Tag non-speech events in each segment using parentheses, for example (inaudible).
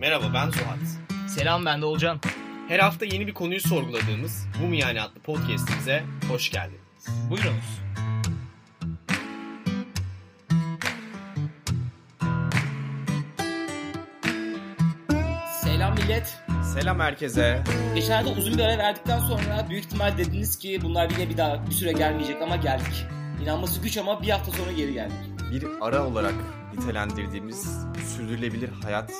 Merhaba ben Suat. Selam ben de Olcan. Her hafta yeni bir konuyu sorguladığımız Bu mu yani adlı podcastimize hoş geldiniz. Buyurunuz. Selam millet. Selam herkese. Geçenlerde uzun bir ara verdikten sonra büyük ihtimal dediniz ki bunlar yine bir daha bir süre gelmeyecek ama geldik. İnanması güç ama bir hafta sonra geri geldik. Bir ara olarak nitelendirdiğimiz sürdürülebilir hayat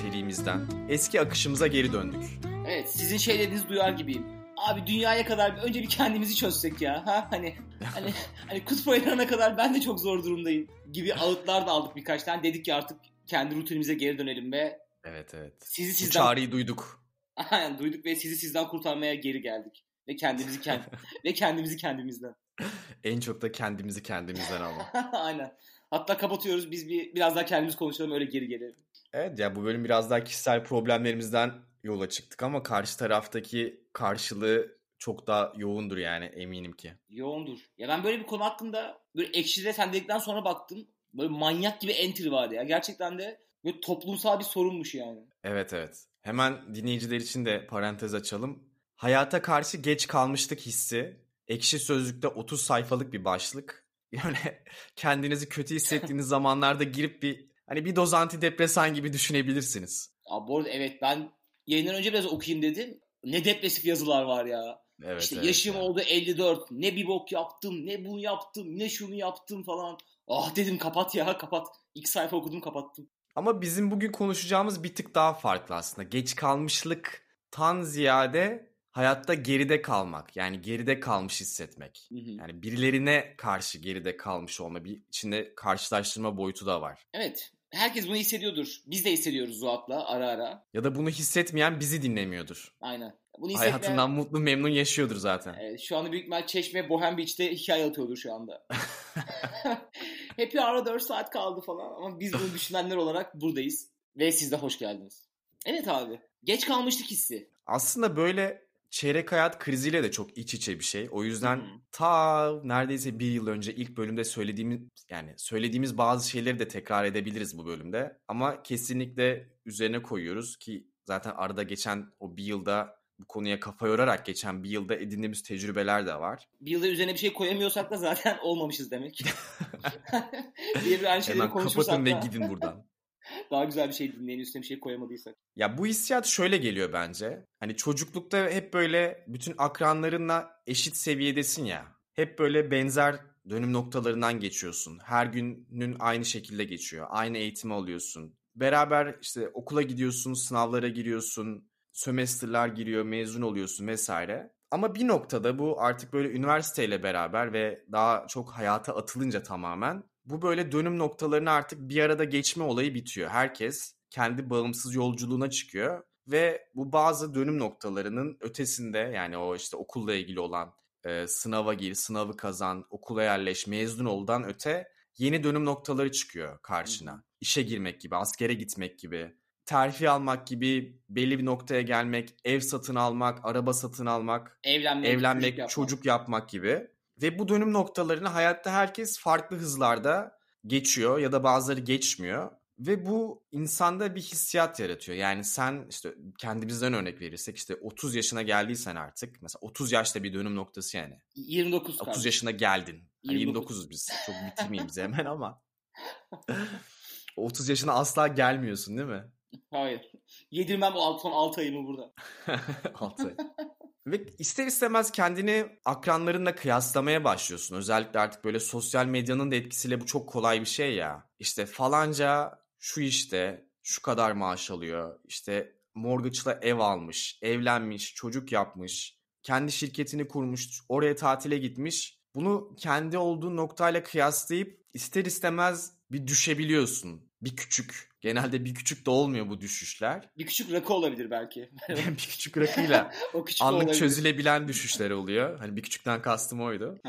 serimizden eski akışımıza geri döndük. Evet sizin şey duyar gibiyim. Abi dünyaya kadar önce bir kendimizi çözsek ya. Ha hani (laughs) hani hani kutup ayılarına kadar ben de çok zor durumdayım gibi ağıtlar da aldık birkaç tane. Dedik ki artık kendi rutinimize geri dönelim ve Evet evet. sizi Bu sizden çağrıyı duyduk. (laughs) Aynen, duyduk ve sizi sizden kurtarmaya geri geldik. Ve kendimizi kend (laughs) ve kendimizi kendimizden. En çok da kendimizi kendimizden ama. (laughs) Aynen. Hatta kapatıyoruz. Biz bir biraz daha kendimiz konuşalım öyle geri gelelim. Evet ya bu bölüm biraz daha kişisel problemlerimizden yola çıktık ama karşı taraftaki karşılığı çok daha yoğundur yani eminim ki. Yoğundur. Ya ben böyle bir konu hakkında böyle ekşide sen dedikten sonra baktım. Böyle manyak gibi entry var ya. Gerçekten de böyle toplumsal bir sorunmuş yani. Evet evet. Hemen dinleyiciler için de parantez açalım. Hayata karşı geç kalmışlık hissi. Ekşi Sözlük'te 30 sayfalık bir başlık. (laughs) Böyle kendinizi kötü hissettiğiniz zamanlarda girip bir hani bir doz antidepresan gibi düşünebilirsiniz. Abi bu arada evet ben yayından önce biraz okuyayım dedim. Ne depresif yazılar var ya. Evet, işte evet yaşım ya. oldu 54. Ne bir bok yaptım, ne bunu yaptım, ne şunu yaptım falan. Ah dedim kapat ya kapat. İlk sayfa okudum kapattım. Ama bizim bugün konuşacağımız bir tık daha farklı aslında. Geç kalmışlıktan ziyade hayatta geride kalmak. Yani geride kalmış hissetmek. Hı hı. Yani birilerine karşı geride kalmış olma. Bir içinde karşılaştırma boyutu da var. Evet. Herkes bunu hissediyordur. Biz de hissediyoruz Zuhat'la ara ara. Ya da bunu hissetmeyen bizi dinlemiyordur. Aynen. Bunu hissetmeyen... Hayatından mutlu memnun yaşıyordur zaten. Evet, şu anda büyük ihtimal Çeşme Bohem Beach'te hikaye atıyordur şu anda. Happy Hour'a 4 saat kaldı falan ama biz bunu düşünenler olarak buradayız. Ve siz de hoş geldiniz. Evet abi. Geç kalmışlık hissi. Aslında böyle çeyrek hayat kriziyle de çok iç içe bir şey. O yüzden ta neredeyse bir yıl önce ilk bölümde söylediğimiz yani söylediğimiz bazı şeyleri de tekrar edebiliriz bu bölümde. Ama kesinlikle üzerine koyuyoruz ki zaten arada geçen o bir yılda bu konuya kafa yorarak geçen bir yılda edindiğimiz tecrübeler de var. Bir yılda üzerine bir şey koyamıyorsak da zaten (laughs) olmamışız demek. Diye (laughs) (laughs) bir aynı şeyleri Hemen kapatın ve da gidin buradan. Daha güzel bir şey dinleyin üstüne bir şey koyamadıysak. Ya bu hissiyat şöyle geliyor bence. Hani çocuklukta hep böyle bütün akranlarınla eşit seviyedesin ya. Hep böyle benzer dönüm noktalarından geçiyorsun. Her günün aynı şekilde geçiyor. Aynı eğitimi alıyorsun. Beraber işte okula gidiyorsun, sınavlara giriyorsun, sömestrler giriyor, mezun oluyorsun vesaire. Ama bir noktada bu artık böyle üniversiteyle beraber ve daha çok hayata atılınca tamamen bu böyle dönüm noktalarını artık bir arada geçme olayı bitiyor. Herkes kendi bağımsız yolculuğuna çıkıyor ve bu bazı dönüm noktalarının ötesinde yani o işte okulla ilgili olan e, sınava gir, sınavı kazan, okula yerleş, mezun oldan öte yeni dönüm noktaları çıkıyor karşına. İşe girmek gibi, askere gitmek gibi, terfi almak gibi, belli bir noktaya gelmek, ev satın almak, araba satın almak, Evlenmek, evlenmek, çocuk çocuk, yapmak. yapmak gibi. Ve bu dönüm noktalarını hayatta herkes farklı hızlarda geçiyor ya da bazıları geçmiyor. Ve bu insanda bir hissiyat yaratıyor. Yani sen işte kendimizden örnek verirsek işte 30 yaşına geldiysen artık mesela 30 yaşta bir dönüm noktası yani. 29 30 kardeşim. yaşına geldin. Hani 29. 29'uz biz. Çok bitirmeyeyim bizi hemen ama. (laughs) 30 yaşına asla gelmiyorsun değil mi? Hayır. Yedirmem o son 6 ayımı burada. (laughs) 6 ay. Ve ister istemez kendini akranlarınla kıyaslamaya başlıyorsun. Özellikle artık böyle sosyal medyanın da etkisiyle bu çok kolay bir şey ya. İşte falanca şu işte şu kadar maaş alıyor. İşte mortgage'la ev almış, evlenmiş, çocuk yapmış, kendi şirketini kurmuş, oraya tatile gitmiş. Bunu kendi olduğu noktayla kıyaslayıp ister istemez bir düşebiliyorsun. Bir küçük. Genelde bir küçük de olmuyor bu düşüşler. Bir küçük rakı olabilir belki. (laughs) (laughs) bir küçük rakıyla o küçük anlık olabilir. çözülebilen düşüşler oluyor. Hani bir küçükten kastım oydu.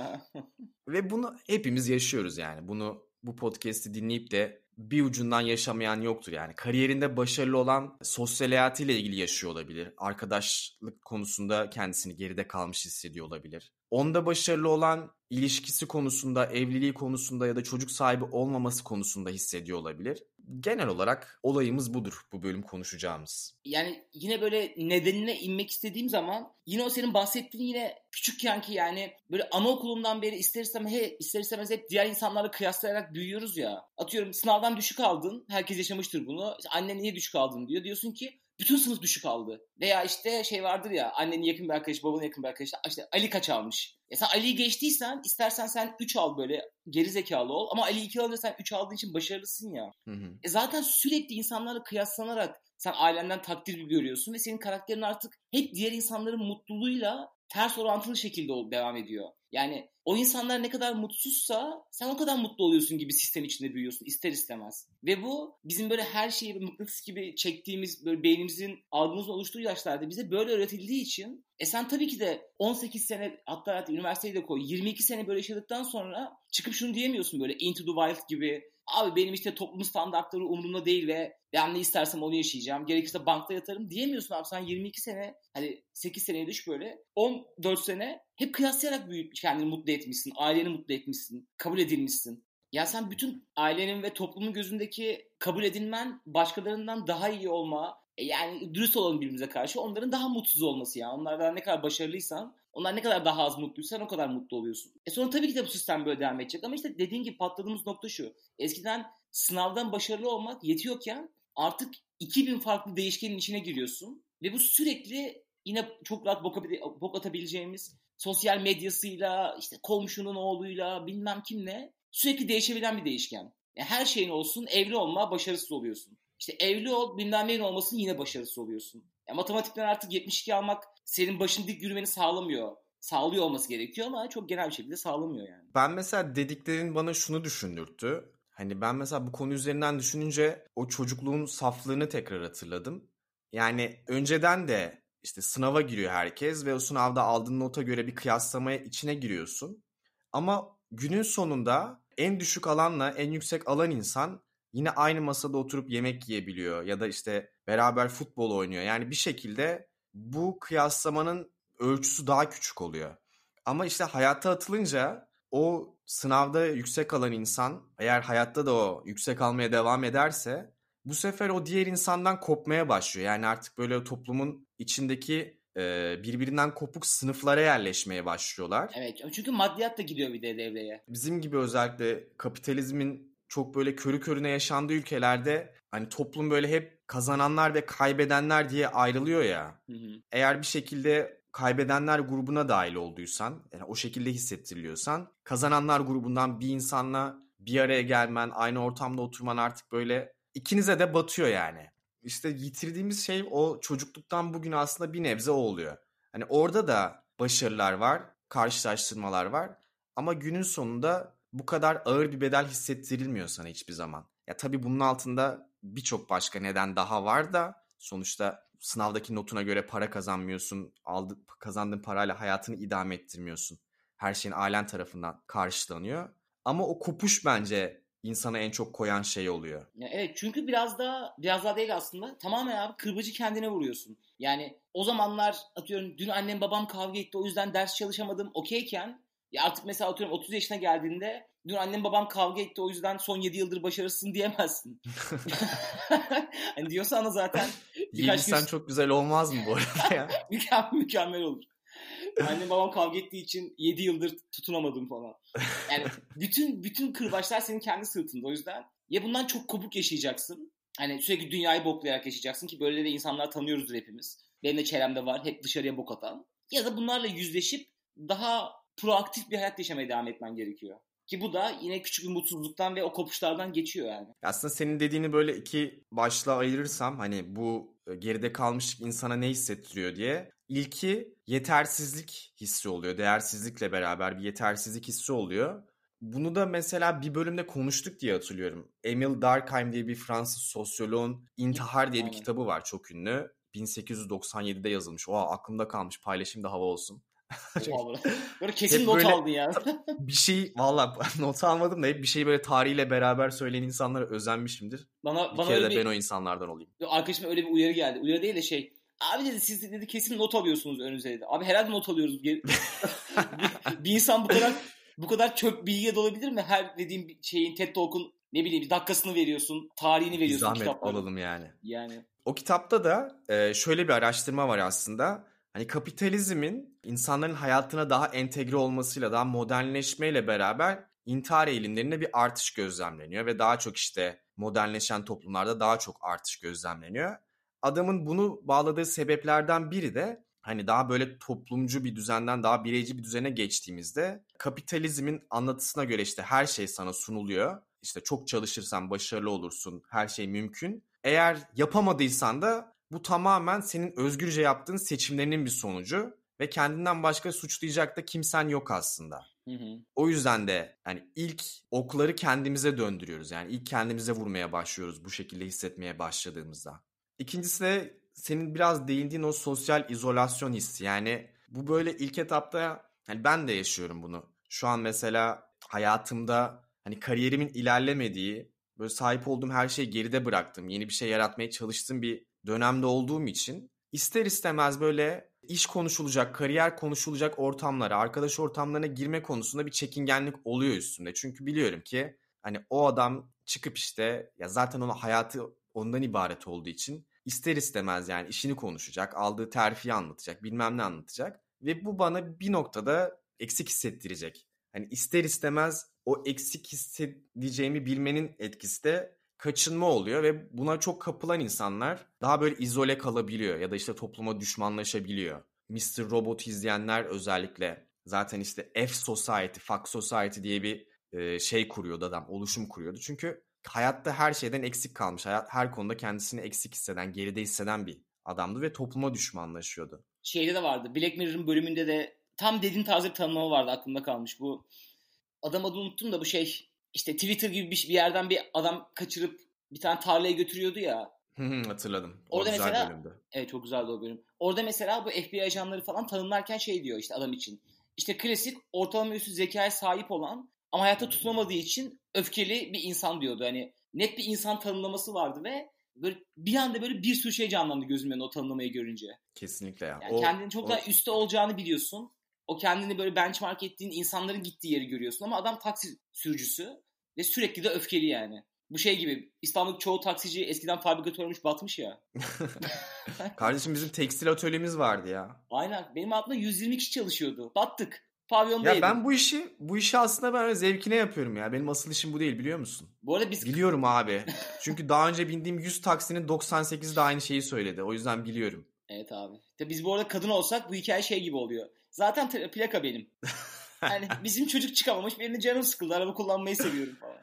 Ve bunu hepimiz yaşıyoruz yani. Bunu bu podcast'i dinleyip de bir ucundan yaşamayan yoktur yani. Kariyerinde başarılı olan sosyal hayatıyla ilgili yaşıyor olabilir. Arkadaşlık konusunda kendisini geride kalmış hissediyor olabilir. onda başarılı olan ilişkisi konusunda, evliliği konusunda ya da çocuk sahibi olmaması konusunda hissediyor olabilir. Genel olarak olayımız budur bu bölüm konuşacağımız. Yani yine böyle nedenine inmek istediğim zaman yine o senin bahsettiğin yine küçükken ki yani böyle anaokulundan beri ister istemez, he, ister istemez hep diğer insanlarla kıyaslayarak büyüyoruz ya. Atıyorum sınavdan düşük aldın. Herkes yaşamıştır bunu. İşte annen niye düşük aldın diyor. Diyorsun ki bütün sınıf düşük aldı. Veya işte şey vardır ya annenin yakın bir arkadaşı, babanın yakın bir arkadaşı. İşte Ali kaç almış? Ya sen Ali'yi geçtiysen istersen sen 3 al böyle geri zekalı ol. Ama Ali 2 alınca sen 3 aldığın için başarılısın ya. Hı hı. E zaten sürekli insanlarla kıyaslanarak sen ailenden takdir görüyorsun ve senin karakterin artık hep diğer insanların mutluluğuyla ters orantılı şekilde devam ediyor. Yani o insanlar ne kadar mutsuzsa sen o kadar mutlu oluyorsun gibi sistem içinde büyüyorsun ister istemez. Ve bu bizim böyle her şeyi mıknatıs gibi çektiğimiz böyle beynimizin algımızın oluştuğu yaşlarda bize böyle öğretildiği için e sen tabii ki de 18 sene hatta, hatta üniversiteyi de koy 22 sene böyle yaşadıktan sonra çıkıp şunu diyemiyorsun böyle Into the Wild gibi abi benim işte toplum standartları umurumda değil ve ben ne istersem onu yaşayacağım. Gerekirse bankta yatarım diyemiyorsun abi. Sen 22 sene hani 8 seneye düş böyle 14 sene hep kıyaslayarak büyüyüp kendini mutlu etmişsin. Aileni mutlu etmişsin. Kabul edilmişsin. Ya sen bütün ailenin ve toplumun gözündeki kabul edilmen başkalarından daha iyi olma, e yani dürüst olalım birbirimize karşı onların daha mutsuz olması ya. Onlardan ne kadar başarılıysan, onlar ne kadar daha az mutluysan o kadar mutlu oluyorsun. E sonra tabii ki de bu sistem böyle devam edecek ama işte dediğin gibi patladığımız nokta şu. Eskiden sınavdan başarılı olmak yetiyorken artık 2000 farklı değişkenin içine giriyorsun ve bu sürekli yine çok rahat bok, bok atabileceğimiz sosyal medyasıyla, işte komşunun oğluyla, bilmem kimle sürekli değişebilen bir değişken. Yani her şeyin olsun evli olma başarısız oluyorsun. İşte evli ol bilmem neyin olmasın yine başarısız oluyorsun. Yani matematikten artık 72 almak senin başın dik yürümeni sağlamıyor. Sağlıyor olması gerekiyor ama çok genel bir şekilde sağlamıyor yani. Ben mesela dediklerin bana şunu düşündürttü. Hani ben mesela bu konu üzerinden düşününce o çocukluğun saflığını tekrar hatırladım. Yani önceden de işte sınava giriyor herkes ve o sınavda aldığın nota göre bir kıyaslamaya içine giriyorsun. Ama günün sonunda en düşük alanla en yüksek alan insan yine aynı masada oturup yemek yiyebiliyor ya da işte beraber futbol oynuyor. Yani bir şekilde bu kıyaslamanın ölçüsü daha küçük oluyor. Ama işte hayata atılınca o sınavda yüksek alan insan eğer hayatta da o yüksek almaya devam ederse bu sefer o diğer insandan kopmaya başlıyor. Yani artık böyle toplumun içindeki e, birbirinden kopuk sınıflara yerleşmeye başlıyorlar. Evet çünkü maddiyat da gidiyor bir de devreye. Bizim gibi özellikle kapitalizmin çok böyle körü körüne yaşandığı ülkelerde hani toplum böyle hep kazananlar ve kaybedenler diye ayrılıyor ya. Hı hı. Eğer bir şekilde kaybedenler grubuna dahil olduysan, yani o şekilde hissettiriliyorsan, kazananlar grubundan bir insanla bir araya gelmen, aynı ortamda oturman artık böyle ikinize de batıyor yani. İşte yitirdiğimiz şey o çocukluktan bugün aslında bir nebze o oluyor. Hani orada da başarılar var, karşılaştırmalar var ama günün sonunda bu kadar ağır bir bedel hissettirilmiyor sana hiçbir zaman. Ya tabii bunun altında birçok başka neden daha var da sonuçta sınavdaki notuna göre para kazanmıyorsun. Aldı, kazandığın parayla hayatını idame ettirmiyorsun. Her şeyin ailen tarafından karşılanıyor. Ama o kopuş bence insana en çok koyan şey oluyor. Ya evet çünkü biraz daha biraz daha değil aslında. Tamamen abi kırbacı kendine vuruyorsun. Yani o zamanlar atıyorum dün annem babam kavga etti o yüzden ders çalışamadım okeyken ya artık mesela atıyorum 30 yaşına geldiğinde dün annem babam kavga etti o yüzden son 7 yıldır başarısın diyemezsin. (laughs) hani diyorsan da zaten (laughs) birkaç gün... çok güzel olmaz mı bu arada ya? (laughs) mükemmel, mükemmel olur. Annem babam kavga ettiği için 7 yıldır tutunamadım falan. Yani (laughs) bütün bütün kırbaçlar senin kendi sırtında o yüzden ya bundan çok kopuk yaşayacaksın. Hani sürekli dünyayı boklayarak yaşayacaksın ki böyle de insanlar tanıyoruzdur hepimiz. Benim de çevremde var hep dışarıya bok atan. Ya da bunlarla yüzleşip daha proaktif bir hayat yaşamaya devam etmen gerekiyor. Ki bu da yine küçük bir mutsuzluktan ve o kopuşlardan geçiyor yani. Aslında senin dediğini böyle iki başlığa ayırırsam hani bu geride kalmışlık insana ne hissettiriyor diye. İlki yetersizlik hissi oluyor. Değersizlikle beraber bir yetersizlik hissi oluyor. Bunu da mesela bir bölümde konuştuk diye hatırlıyorum. Emil Durkheim diye bir Fransız sosyoloğun İntihar diye bir kitabı var çok ünlü. 1897'de yazılmış. Oha aklımda kalmış. Paylaşayım da hava olsun. (laughs) böyle kesin not böyle, aldın ya. bir şey valla (laughs) not almadım da hep bir şey böyle tarihiyle beraber söyleyen insanlara özenmişimdir. Bana, bir bana kere de bir, ben o insanlardan olayım. Arkadaşıma öyle bir uyarı geldi. Uyarı değil de şey Abi dedi siz dedi kesin not alıyorsunuz önünüze dedi. Abi herhalde not alıyoruz. bir, (laughs) (laughs) bir insan bu kadar bu kadar çöp bilgiye dolabilir mi? Her dediğim şeyin TED Talk'un ne bileyim dakikasını veriyorsun, tarihini veriyorsun Zahmet kitaplara. alalım yani. Yani O kitapta da e, şöyle bir araştırma var aslında. Hani kapitalizmin insanların hayatına daha entegre olmasıyla, daha modernleşmeyle beraber intihar eğilimlerinde bir artış gözlemleniyor ve daha çok işte modernleşen toplumlarda daha çok artış gözlemleniyor. Adamın bunu bağladığı sebeplerden biri de hani daha böyle toplumcu bir düzenden daha bireyci bir düzene geçtiğimizde kapitalizmin anlatısına göre işte her şey sana sunuluyor. İşte çok çalışırsan başarılı olursun, her şey mümkün. Eğer yapamadıysan da bu tamamen senin özgürce yaptığın seçimlerinin bir sonucu ve kendinden başka suçlayacak da kimsen yok aslında. hı hı. O yüzden de hani ilk okları kendimize döndürüyoruz. Yani ilk kendimize vurmaya başlıyoruz bu şekilde hissetmeye başladığımızda. İkincisi de senin biraz değindiğin o sosyal izolasyon hissi. Yani bu böyle ilk etapta hani ben de yaşıyorum bunu. Şu an mesela hayatımda hani kariyerimin ilerlemediği, böyle sahip olduğum her şeyi geride bıraktım. Yeni bir şey yaratmaya çalıştığım bir dönemde olduğum için ister istemez böyle iş konuşulacak, kariyer konuşulacak ortamlara, arkadaş ortamlarına girme konusunda bir çekingenlik oluyor üstümde. Çünkü biliyorum ki hani o adam çıkıp işte ya zaten onun hayatı ondan ibaret olduğu için ister istemez yani işini konuşacak, aldığı terfiyi anlatacak, bilmem ne anlatacak ve bu bana bir noktada eksik hissettirecek. Hani ister istemez o eksik hissedeceğimi bilmenin etkisi de kaçınma oluyor ve buna çok kapılan insanlar daha böyle izole kalabiliyor ya da işte topluma düşmanlaşabiliyor. Mr. Robot izleyenler özellikle zaten işte F Society, Fuck Society diye bir şey kuruyordu adam, oluşum kuruyordu. Çünkü hayatta her şeyden eksik kalmış, hayat, her konuda kendisini eksik hisseden, geride hisseden bir adamdı ve topluma düşmanlaşıyordu. Şeyde de vardı. Black Mirror'ın bölümünde de tam dediğin taze bir tanımlama vardı aklımda kalmış. Bu adam adını unuttum da bu şey işte Twitter gibi bir, bir yerden bir adam kaçırıp bir tane tarlaya götürüyordu ya. Hatırladım. O Orada güzel mesela- bölümdü. Evet çok güzeldi o bölüm. Orada mesela bu FBI ajanları falan tanımlarken şey diyor işte adam için. İşte klasik ortalama üstü zekaya sahip olan ama hayatta tutunamadığı için öfkeli bir insan diyordu. Hani net bir insan tanımlaması vardı ve böyle bir anda böyle bir sürü şey canlandı gözümün o tanımlamayı görünce. Kesinlikle ya. Yani O- kendini çok o- daha üstte olacağını biliyorsun. O kendini böyle benchmark ettiğin insanların gittiği yeri görüyorsun ama adam taksi sürücüsü ve sürekli de öfkeli yani. Bu şey gibi İstanbul'daki çoğu taksici eskiden fabrikatörmüş batmış ya. (laughs) Kardeşim bizim tekstil atölyemiz vardı ya. Aynen benim altımda 120 kişi çalışıyordu. Battık. Pavyonda Ya yedim. ben bu işi bu işi aslında ben zevkine yapıyorum ya. Benim asıl işim bu değil biliyor musun? Bu arada biz Biliyorum abi. (laughs) Çünkü daha önce bindiğim 100 taksinin 98'i de aynı şeyi söyledi. O yüzden biliyorum. Evet abi. Tabii biz bu arada kadın olsak bu hikaye şey gibi oluyor. Zaten te- plaka benim. (laughs) Yani bizim çocuk çıkamamış. Benim canım sıkıldı. Araba kullanmayı seviyorum falan.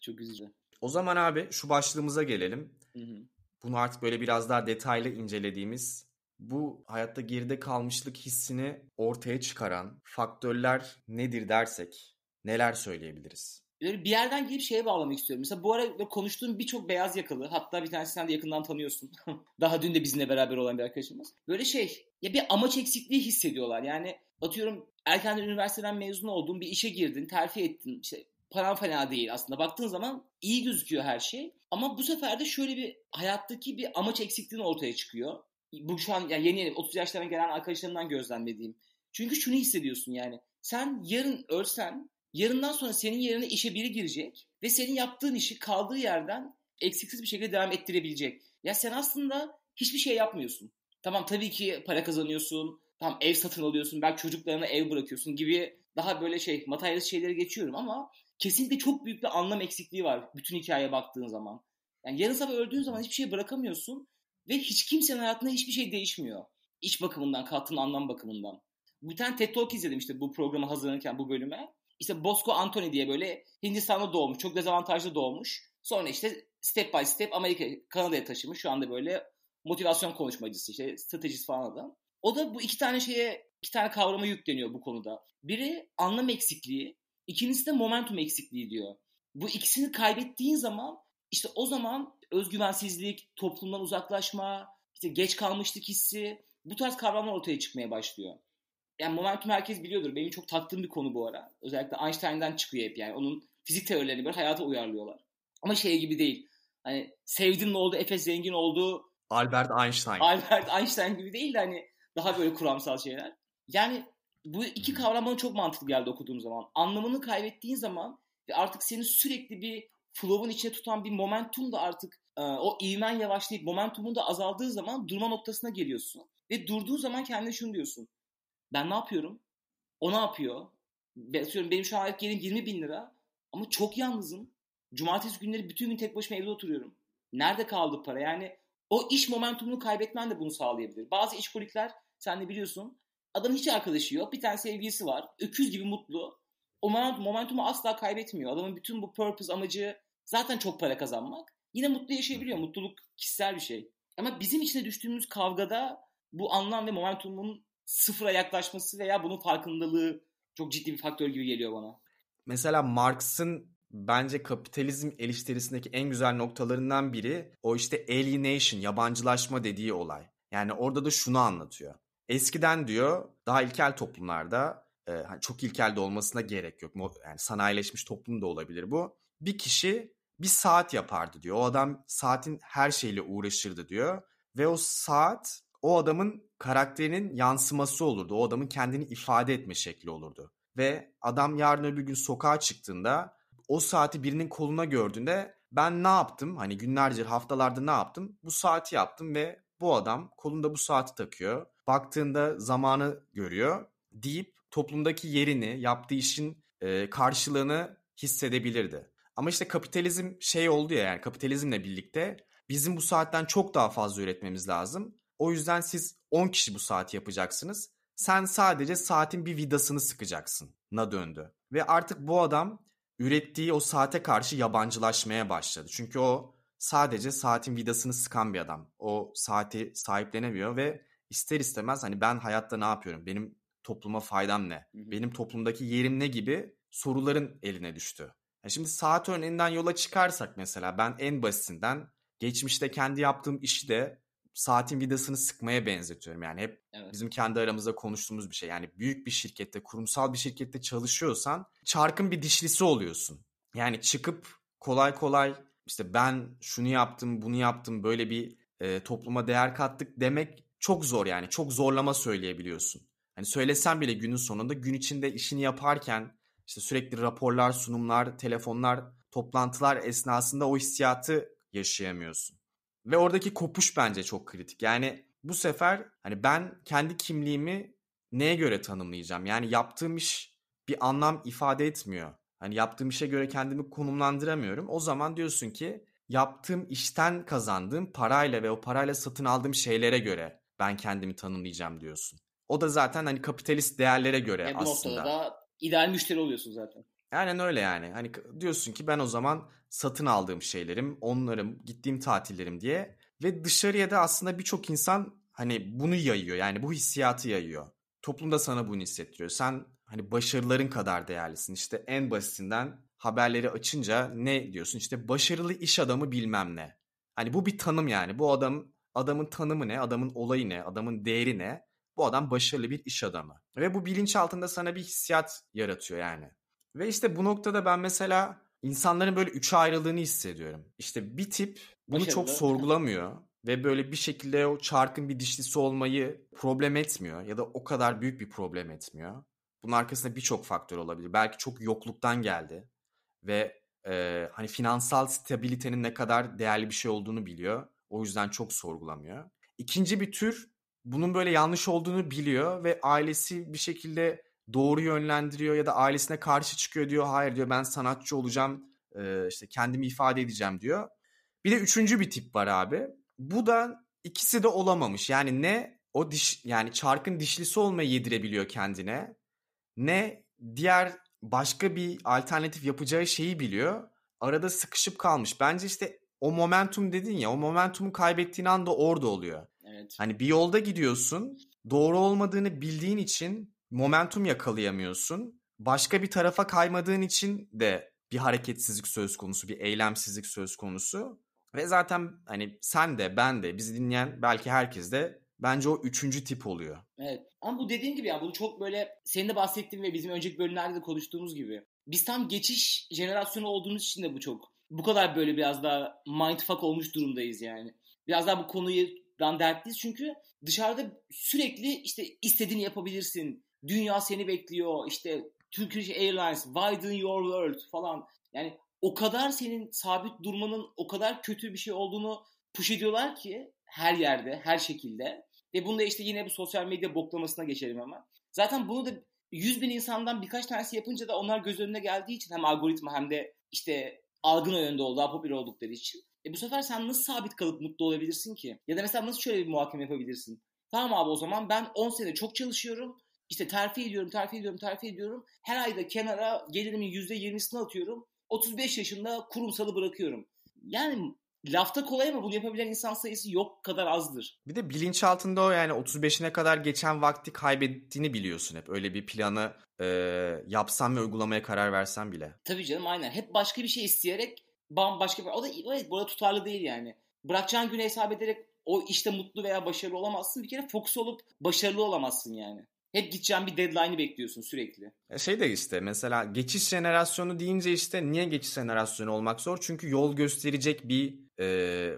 Çok üzücü. O zaman abi şu başlığımıza gelelim. Hı hı. Bunu artık böyle biraz daha detaylı incelediğimiz bu hayatta geride kalmışlık hissini ortaya çıkaran faktörler nedir dersek neler söyleyebiliriz? Bir yerden gelip şeye bağlamak istiyorum. Mesela bu ara konuştuğum birçok beyaz yakalı hatta bir tanesini sen de yakından tanıyorsun. (laughs) Daha dün de bizimle beraber olan bir arkadaşımız. Böyle şey ya bir amaç eksikliği hissediyorlar. Yani atıyorum erkenden üniversiteden mezun oldun bir işe girdin terfi ettin işte paran fena değil aslında. Baktığın zaman iyi gözüküyor her şey. Ama bu sefer de şöyle bir hayattaki bir amaç eksikliğin ortaya çıkıyor. Bu şu an yani yeni yeni 30 yaşlarına gelen arkadaşlarımdan gözlemlediğim. Çünkü şunu hissediyorsun yani. Sen yarın ölsen yarından sonra senin yerine işe biri girecek ve senin yaptığın işi kaldığı yerden eksiksiz bir şekilde devam ettirebilecek. Ya sen aslında hiçbir şey yapmıyorsun. Tamam tabii ki para kazanıyorsun. Tamam ev satın alıyorsun. Belki çocuklarına ev bırakıyorsun gibi daha böyle şey materyalist şeyleri geçiyorum ama kesinlikle çok büyük bir anlam eksikliği var bütün hikayeye baktığın zaman. Yani yarın sabah öldüğün zaman hiçbir şey bırakamıyorsun ve hiç kimsenin hayatında hiçbir şey değişmiyor. İş bakımından, kattığın anlam bakımından. Bir tane TED Talk izledim işte bu programı hazırlanırken bu bölüme. İşte Bosco Anthony diye böyle Hindistan'da doğmuş, çok dezavantajlı doğmuş. Sonra işte step by step Amerika, Kanada'ya taşımış. Şu anda böyle motivasyon konuşmacısı, işte stratejist falan adam. O da bu iki tane şeye, iki tane kavrama yükleniyor bu konuda. Biri anlam eksikliği, ikincisi de momentum eksikliği diyor. Bu ikisini kaybettiğin zaman işte o zaman özgüvensizlik, toplumdan uzaklaşma, işte geç kalmışlık hissi bu tarz kavramlar ortaya çıkmaya başlıyor. Yani momentum herkes biliyordur. Benim çok taktığım bir konu bu ara. Özellikle Einstein'dan çıkıyor hep yani. Onun fizik teorilerini böyle hayata uyarlıyorlar. Ama şey gibi değil. Hani sevdim ne oldu, Efes zengin oldu. Albert Einstein. Albert Einstein gibi değil de hani daha böyle kuramsal şeyler. Yani bu iki kavram bana çok mantıklı geldi okuduğum zaman. Anlamını kaybettiğin zaman ve artık seni sürekli bir flow'un içine tutan bir momentum da artık e, o ivmen yavaşlayıp momentumun da azaldığı zaman durma noktasına geliyorsun. Ve durduğu zaman kendine şunu diyorsun. Ben ne yapıyorum? O ne yapıyor? Ben, benim şu an aylık gelim 20 bin lira ama çok yalnızım. Cumartesi günleri bütün gün tek başıma evde oturuyorum. Nerede kaldı para? Yani o iş momentumunu kaybetmen de bunu sağlayabilir. Bazı işkolikler sen de biliyorsun Adam hiç arkadaşı yok. Bir tane sevgilisi var. Öküz gibi mutlu. O momentumu asla kaybetmiyor. Adamın bütün bu purpose amacı zaten çok para kazanmak. Yine mutlu yaşayabiliyor. Mutluluk kişisel bir şey. Ama bizim içine düştüğümüz kavgada bu anlam ve momentumun sıfıra yaklaşması veya bunun farkındalığı çok ciddi bir faktör gibi geliyor bana. Mesela Marx'ın bence kapitalizm eleştirisindeki en güzel noktalarından biri o işte alienation, yabancılaşma dediği olay. Yani orada da şunu anlatıyor. Eskiden diyor daha ilkel toplumlarda e, hani çok ilkel de olmasına gerek yok. Yani sanayileşmiş toplum da olabilir bu. Bir kişi bir saat yapardı diyor. O adam saatin her şeyle uğraşırdı diyor. Ve o saat o adamın karakterinin yansıması olurdu. O adamın kendini ifade etme şekli olurdu. Ve adam yarın öbür gün sokağa çıktığında o saati birinin koluna gördüğünde ben ne yaptım? Hani günlerce haftalarda ne yaptım? Bu saati yaptım ve bu adam kolunda bu saati takıyor baktığında zamanı görüyor deyip toplumdaki yerini, yaptığı işin e, karşılığını hissedebilirdi. Ama işte kapitalizm şey oldu ya yani kapitalizmle birlikte bizim bu saatten çok daha fazla üretmemiz lazım. O yüzden siz 10 kişi bu saati yapacaksınız. Sen sadece saatin bir vidasını sıkacaksın. Na döndü. Ve artık bu adam ürettiği o saate karşı yabancılaşmaya başladı. Çünkü o sadece saatin vidasını sıkan bir adam. O saati sahiplenemiyor ve ister istemez hani ben hayatta ne yapıyorum? Benim topluma faydam ne? Benim toplumdaki yerim ne gibi soruların eline düştü. Yani şimdi saat örneğinden yola çıkarsak mesela ben en basitinden geçmişte kendi yaptığım işi de saatin vidasını sıkmaya benzetiyorum. Yani hep evet. bizim kendi aramızda konuştuğumuz bir şey. Yani büyük bir şirkette, kurumsal bir şirkette çalışıyorsan çarkın bir dişlisi oluyorsun. Yani çıkıp kolay kolay işte ben şunu yaptım, bunu yaptım, böyle bir e, topluma değer kattık demek çok zor yani. Çok zorlama söyleyebiliyorsun. Hani söylesen bile günün sonunda gün içinde işini yaparken işte sürekli raporlar, sunumlar, telefonlar, toplantılar esnasında o hissiyatı yaşayamıyorsun. Ve oradaki kopuş bence çok kritik. Yani bu sefer hani ben kendi kimliğimi neye göre tanımlayacağım? Yani yaptığım iş bir anlam ifade etmiyor. Hani yaptığım işe göre kendimi konumlandıramıyorum. O zaman diyorsun ki yaptığım işten kazandığım parayla ve o parayla satın aldığım şeylere göre ben kendimi tanımlayacağım diyorsun. O da zaten hani kapitalist değerlere göre e, bu aslında. noktada da ideal müşteri oluyorsun zaten. Aynen öyle yani. Hani diyorsun ki ben o zaman satın aldığım şeylerim, onlarım, gittiğim tatillerim diye ve dışarıya da aslında birçok insan hani bunu yayıyor. Yani bu hissiyatı yayıyor. Toplumda sana bunu hissettiriyor. Sen hani başarıların kadar değerlisin. İşte en basitinden haberleri açınca ne diyorsun? İşte başarılı iş adamı bilmem ne. Hani bu bir tanım yani. Bu adam adamın tanımı ne, adamın olayı ne, adamın değeri ne? Bu adam başarılı bir iş adamı. Ve bu bilinç altında sana bir hissiyat yaratıyor yani. Ve işte bu noktada ben mesela insanların böyle üçe ayrıldığını hissediyorum. İşte bir tip bunu Başarılı. çok sorgulamıyor ve böyle bir şekilde o çarkın bir dişlisi olmayı problem etmiyor ya da o kadar büyük bir problem etmiyor. Bunun arkasında birçok faktör olabilir. Belki çok yokluktan geldi ve e, hani finansal stabilitenin ne kadar değerli bir şey olduğunu biliyor o yüzden çok sorgulamıyor. İkinci bir tür bunun böyle yanlış olduğunu biliyor ve ailesi bir şekilde doğru yönlendiriyor ya da ailesine karşı çıkıyor diyor. Hayır diyor ben sanatçı olacağım işte kendimi ifade edeceğim diyor. Bir de üçüncü bir tip var abi. Bu da ikisi de olamamış. Yani ne o diş yani çarkın dişlisi olmayı yedirebiliyor kendine ne diğer başka bir alternatif yapacağı şeyi biliyor. Arada sıkışıp kalmış. Bence işte o momentum dedin ya o momentumu kaybettiğin anda orada oluyor. Evet. Hani bir yolda gidiyorsun doğru olmadığını bildiğin için momentum yakalayamıyorsun. Başka bir tarafa kaymadığın için de bir hareketsizlik söz konusu, bir eylemsizlik söz konusu. Ve zaten hani sen de ben de bizi dinleyen belki herkes de bence o üçüncü tip oluyor. Evet ama bu dediğin gibi ya bunu çok böyle senin de bahsettiğin ve bizim önceki bölümlerde de konuştuğumuz gibi. Biz tam geçiş jenerasyonu olduğumuz için de bu çok bu kadar böyle biraz daha mindfuck olmuş durumdayız yani. Biraz daha bu konuyu bundan dertliyiz çünkü dışarıda sürekli işte istediğini yapabilirsin. Dünya seni bekliyor. İşte Turkish Airlines, widen your world falan. Yani o kadar senin sabit durmanın o kadar kötü bir şey olduğunu push ediyorlar ki her yerde, her şekilde. Ve bunu da işte yine bu sosyal medya boklamasına geçelim ama. Zaten bunu da 100 bin insandan birkaç tanesi yapınca da onlar göz önüne geldiği için hem algoritma hem de işte algın o yönde oldu, daha popüler oldukları için. E bu sefer sen nasıl sabit kalıp mutlu olabilirsin ki? Ya da mesela nasıl şöyle bir muhakeme yapabilirsin? Tamam abi o zaman ben 10 sene çok çalışıyorum. İşte terfi ediyorum, terfi ediyorum, terfi ediyorum. Her ayda kenara gelirimin %20'sini atıyorum. 35 yaşında kurumsalı bırakıyorum. Yani lafta kolay ama bunu yapabilen insan sayısı yok kadar azdır. Bir de bilinçaltında o yani 35'ine kadar geçen vakti kaybettiğini biliyorsun hep. Öyle bir planı e, yapsan ve uygulamaya karar versen bile. Tabii canım aynen. Hep başka bir şey isteyerek bambaşka bir... O da evet, bu arada tutarlı değil yani. Bırakacağın güne hesap ederek o işte mutlu veya başarılı olamazsın. Bir kere fokus olup başarılı olamazsın yani. Hep gideceğin bir deadline'ı bekliyorsun sürekli. E şey de işte mesela geçiş jenerasyonu deyince işte niye geçiş jenerasyonu olmak zor? Çünkü yol gösterecek bir e,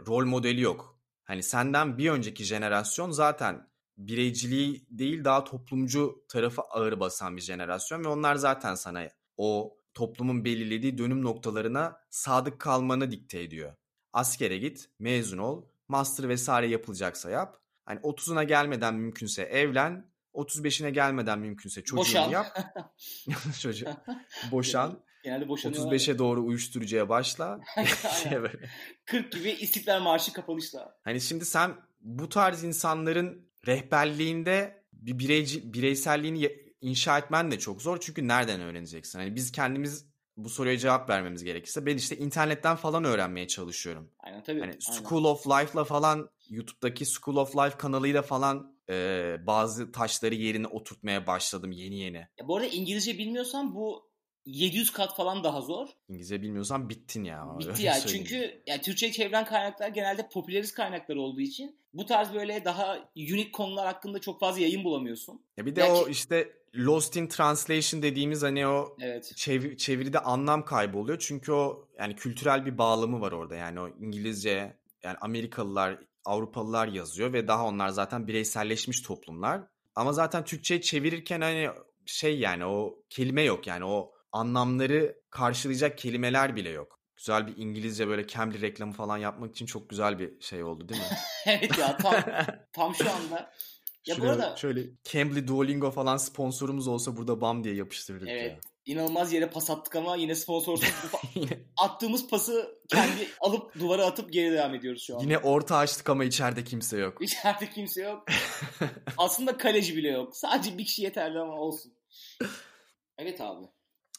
rol modeli yok. Hani senden bir önceki jenerasyon zaten bireyciliği değil daha toplumcu tarafı ağır basan bir jenerasyon ve onlar zaten sana o toplumun belirlediği dönüm noktalarına sadık kalmanı dikte ediyor. Askere git, mezun ol, master vesaire yapılacaksa yap. Hani 30'una gelmeden mümkünse evlen, 35'ine gelmeden mümkünse çocuğunu Boşan. yap. (laughs) (laughs) Çocuğu (laughs) boşan. Genelde boşanıyorlar. 35'e doğru uyuşturucuya başla. Aynen. Şey böyle. 40 gibi İstiklal Marşı kapanışla. Hani şimdi sen bu tarz insanların rehberliğinde bir bireyci, bireyselliğini inşa etmen de çok zor. Çünkü nereden öğreneceksin? Hani biz kendimiz bu soruya cevap vermemiz gerekirse ben işte internetten falan öğrenmeye çalışıyorum. Aynen tabii. Hani aynen. School of Life'la falan YouTube'daki School of Life kanalıyla falan e, bazı taşları yerine oturtmaya başladım yeni yeni. Ya bu arada İngilizce bilmiyorsan bu 700 kat falan daha zor. İngilizce bilmiyorsan bittin ya. Bitti ya. Çünkü ya Türkçe çevrilen kaynaklar genelde popüleriz kaynaklar olduğu için bu tarz böyle daha unique konular hakkında çok fazla yayın bulamıyorsun. Ya bir de Ya o işte Lost in Translation dediğimiz hani o Evet. çev- çeviride anlam kaybı oluyor. Çünkü o yani kültürel bir bağlamı var orada. Yani o İngilizce yani Amerikalılar, Avrupalılar yazıyor ve daha onlar zaten bireyselleşmiş toplumlar. Ama zaten Türkçe'ye çevirirken hani şey yani o kelime yok yani o anlamları karşılayacak kelimeler bile yok. Güzel bir İngilizce böyle Cambly reklamı falan yapmak için çok güzel bir şey oldu değil mi? (laughs) evet ya tam tam şu anda. Ya bu Şuraya arada şöyle Cambly Duolingo falan sponsorumuz olsa burada bam diye yapıştırırdık ya. evet inanılmaz yere pas attık ama yine sponsorsuz bu (laughs) attığımız pası kendi alıp duvara atıp geri devam ediyoruz şu an. Yine orta açtık ama içeride kimse yok. (laughs) İçeride kimse yok. Aslında kaleci bile yok. Sadece bir kişi yeterli ama olsun. Evet abi.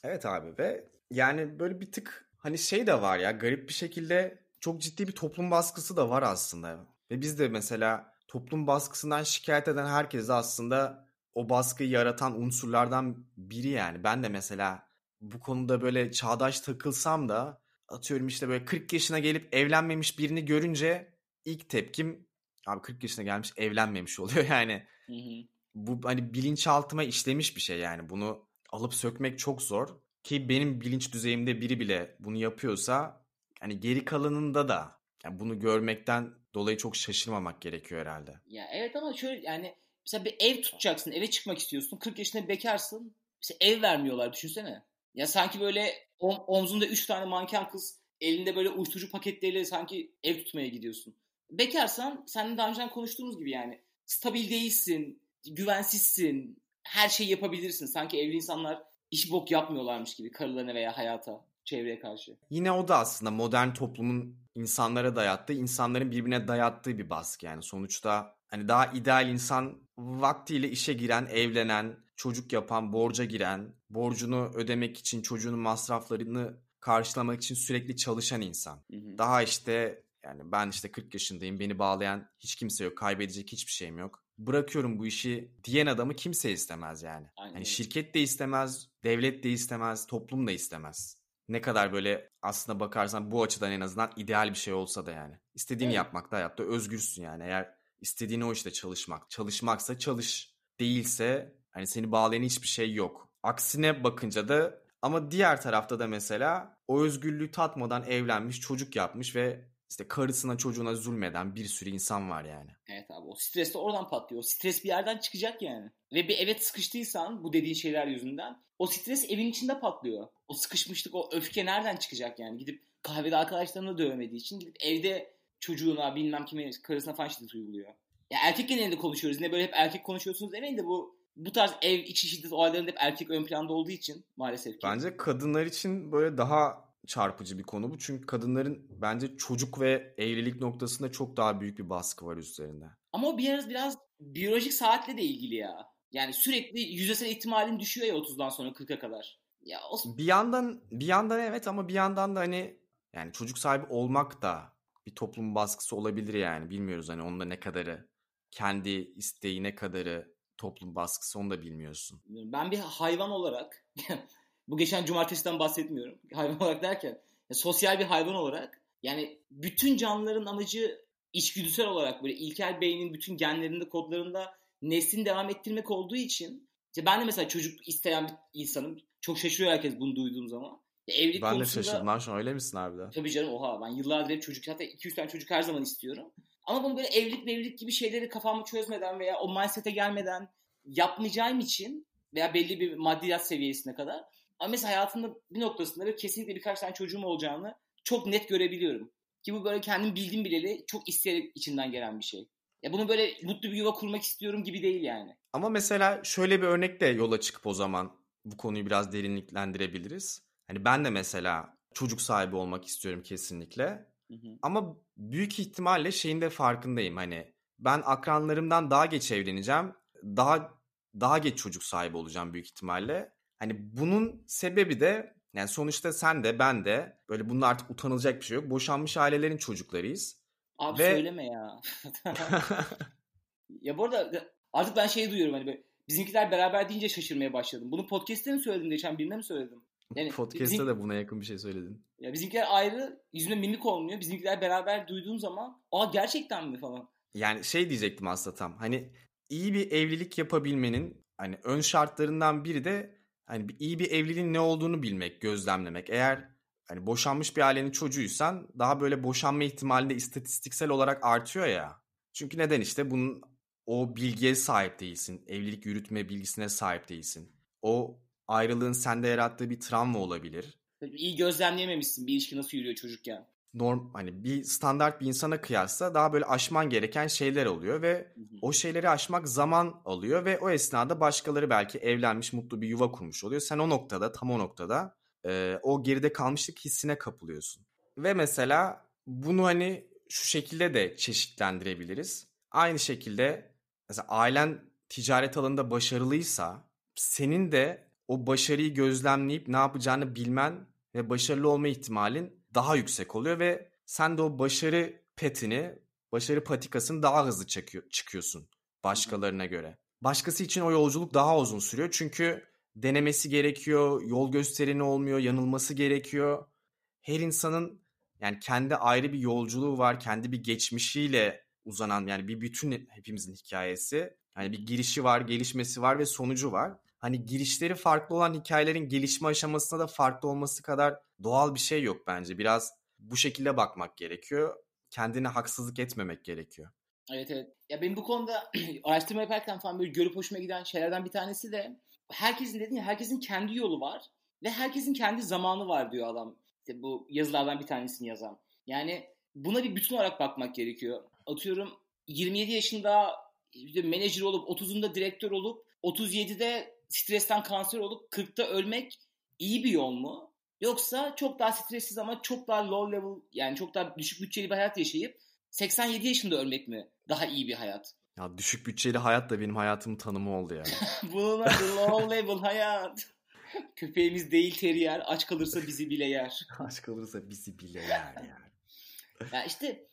Evet abi ve yani böyle bir tık hani şey de var ya garip bir şekilde çok ciddi bir toplum baskısı da var aslında. Ve biz de mesela toplum baskısından şikayet eden herkes aslında o baskıyı yaratan unsurlardan biri yani. Ben de mesela bu konuda böyle çağdaş takılsam da atıyorum işte böyle 40 yaşına gelip evlenmemiş birini görünce ilk tepkim abi 40 yaşına gelmiş evlenmemiş oluyor (laughs) yani Hı hı. bu hani bilinçaltıma işlemiş bir şey yani bunu alıp sökmek çok zor ki benim bilinç düzeyimde biri bile bunu yapıyorsa hani geri kalanında da yani bunu görmekten dolayı çok şaşırmamak gerekiyor herhalde. Ya evet ama şöyle yani mesela bir ev tutacaksın, eve çıkmak istiyorsun. 40 yaşında bekarsın. İşte ev vermiyorlar düşünsene. Ya sanki böyle om- omzunda 3 tane manken kız elinde böyle uyuşturucu paketleriyle sanki ev tutmaya gidiyorsun. Bekarsan seninle daha önceden konuştuğumuz gibi yani stabil değilsin, güvensizsin, her şeyi yapabilirsin. Sanki evli insanlar iş bok yapmıyorlarmış gibi karılarına veya hayata, çevreye karşı. Yine o da aslında modern toplumun insanlara dayattığı, insanların birbirine dayattığı bir baskı yani. Sonuçta hani daha ideal insan vaktiyle işe giren, evlenen, çocuk yapan, borca giren, borcunu ödemek için çocuğunun masraflarını karşılamak için sürekli çalışan insan. Hı hı. Daha işte yani ben işte 40 yaşındayım, beni bağlayan hiç kimse yok, kaybedecek hiçbir şeyim yok. Bırakıyorum bu işi diyen adamı kimse istemez yani. Aynen Yani şirket de istemez, devlet de istemez, toplum da istemez. Ne kadar böyle aslına bakarsan bu açıdan en azından ideal bir şey olsa da yani. İstediğini Evet. yapmakta hayatta özgürsün yani. Eğer istediğin o işte çalışmak. Çalışmaksa çalış. Değilse hani seni bağlayan hiçbir şey yok. Aksine bakınca da ama diğer tarafta da mesela o özgürlüğü tatmadan evlenmiş, çocuk yapmış ve işte karısına çocuğuna zulmeden bir sürü insan var yani. Evet abi o stres de oradan patlıyor. O stres bir yerden çıkacak yani. Ve bir evet sıkıştıysan bu dediğin şeyler yüzünden o stres evin içinde patlıyor. O sıkışmışlık, o öfke nereden çıkacak yani? Gidip kahvede arkadaşlarını dövmediği için gidip evde çocuğuna bilmem kime karısına falan şiddet uyguluyor. Ya erkek genelinde konuşuyoruz. Ne böyle hep erkek konuşuyorsunuz demeyin de bu bu tarz ev içi şiddet olaylarında hep erkek ön planda olduğu için maalesef ki. Bence kadınlar için böyle daha çarpıcı bir konu bu. Çünkü kadınların bence çocuk ve evlilik noktasında çok daha büyük bir baskı var üzerinde. Ama o biraz biraz biyolojik saatle de ilgili ya. Yani sürekli yüzdesel ihtimalin düşüyor ya 30'dan sonra 40'a kadar. Ya o... Bir yandan bir yandan evet ama bir yandan da hani yani çocuk sahibi olmak da bir toplum baskısı olabilir yani. Bilmiyoruz hani onda ne kadarı kendi isteği ne kadarı toplum baskısı onu da bilmiyorsun. Ben bir hayvan olarak (laughs) bu geçen cumartesiden bahsetmiyorum. Hayvan olarak derken sosyal bir hayvan olarak yani bütün canlıların amacı içgüdüsel olarak böyle ilkel beynin bütün genlerinde kodlarında neslin devam ettirmek olduğu için işte ben de mesela çocuk isteyen bir insanım. Çok şaşırıyor herkes bunu duyduğum zaman. Evlilik ben konusunda... de şaşırdım lan şu an öyle misin abi de? Tabii canım oha ben yıllardır hep çocuk hatta 2-3 tane çocuk her zaman istiyorum. Ama bunu böyle evlilik evlilik gibi şeyleri kafamı çözmeden veya o mindset'e gelmeden yapmayacağım için veya belli bir maddiyat seviyesine kadar ama mesela hayatımda bir noktasında böyle kesinlikle birkaç tane çocuğum olacağını çok net görebiliyorum. Ki bu böyle kendim bildiğim bileli çok isteyerek içinden gelen bir şey. Ya bunu böyle mutlu bir yuva kurmak istiyorum gibi değil yani. Ama mesela şöyle bir örnekle yola çıkıp o zaman bu konuyu biraz derinliklendirebiliriz. Hani ben de mesela çocuk sahibi olmak istiyorum kesinlikle. Hı hı. Ama büyük ihtimalle şeyin de farkındayım. Hani ben akranlarımdan daha geç evleneceğim. Daha daha geç çocuk sahibi olacağım büyük ihtimalle. Hani bunun sebebi de yani sonuçta sen de ben de böyle bunun artık utanılacak bir şey yok. Boşanmış ailelerin çocuklarıyız. Abi Ve... söyleme ya. (laughs) ya bu arada artık ben şeyi duyuyorum hani böyle bizimkiler beraber deyince şaşırmaya başladım. Bunu podcast'te mi söyledim geçen birine mi söyledim? Yani Podcast'te bizim... de buna yakın bir şey söyledin. Ya bizimkiler ayrı yüzüne mimik olmuyor. Bizimkiler beraber duyduğun zaman aa gerçekten mi falan. Yani şey diyecektim aslında tam. Hani iyi bir evlilik yapabilmenin hani ön şartlarından biri de hani iyi bir evliliğin ne olduğunu bilmek, gözlemlemek. Eğer hani boşanmış bir ailenin çocuğuysan daha böyle boşanma ihtimali de istatistiksel olarak artıyor ya. Çünkü neden işte bunun o bilgiye sahip değilsin. Evlilik yürütme bilgisine sahip değilsin. O ayrılığın sende yarattığı bir travma olabilir. İyi gözlemleyememişsin bir ilişki nasıl yürüyor çocukken. Norm hani bir standart bir insana kıyasla daha böyle aşman gereken şeyler oluyor ve hı hı. o şeyleri aşmak zaman alıyor ve o esnada başkaları belki evlenmiş mutlu bir yuva kurmuş oluyor. Sen o noktada tam o noktada e, o geride kalmışlık hissine kapılıyorsun. Ve mesela bunu hani şu şekilde de çeşitlendirebiliriz. Aynı şekilde mesela ailen ticaret alanında başarılıysa senin de o başarıyı gözlemleyip ne yapacağını bilmen ve başarılı olma ihtimalin daha yüksek oluyor ve sen de o başarı petini, başarı patikasını daha hızlı çekiyor, çıkıyorsun başkalarına göre. Başkası için o yolculuk daha uzun sürüyor çünkü denemesi gerekiyor, yol göstereni olmuyor, yanılması gerekiyor. Her insanın yani kendi ayrı bir yolculuğu var, kendi bir geçmişiyle uzanan yani bir bütün hepimizin hikayesi. Yani bir girişi var, gelişmesi var ve sonucu var. Hani girişleri farklı olan hikayelerin gelişme aşamasında da farklı olması kadar doğal bir şey yok bence. Biraz bu şekilde bakmak gerekiyor. Kendine haksızlık etmemek gerekiyor. Evet evet. Ya benim bu konuda (clears throat) araştırma yaparken falan böyle görüp hoşuma giden şeylerden bir tanesi de herkesin dediğin herkesin kendi yolu var ve herkesin kendi zamanı var diyor adam. İşte bu yazılardan bir tanesini yazan. Yani buna bir bütün olarak bakmak gerekiyor. Atıyorum 27 yaşında işte menajer olup 30'unda direktör olup 37'de stresten kanser olup 40'ta ölmek iyi bir yol mu? Yoksa çok daha stressiz ama çok daha low level yani çok daha düşük bütçeli bir hayat yaşayıp 87 yaşında ölmek mi daha iyi bir hayat? Ya düşük bütçeli hayat da benim hayatımın tanımı oldu yani. (laughs) Bunun adı low level hayat. (laughs) Köpeğimiz değil terrier. Aç kalırsa bizi bile yer. (laughs) Aç kalırsa bizi bile yer yani. ya işte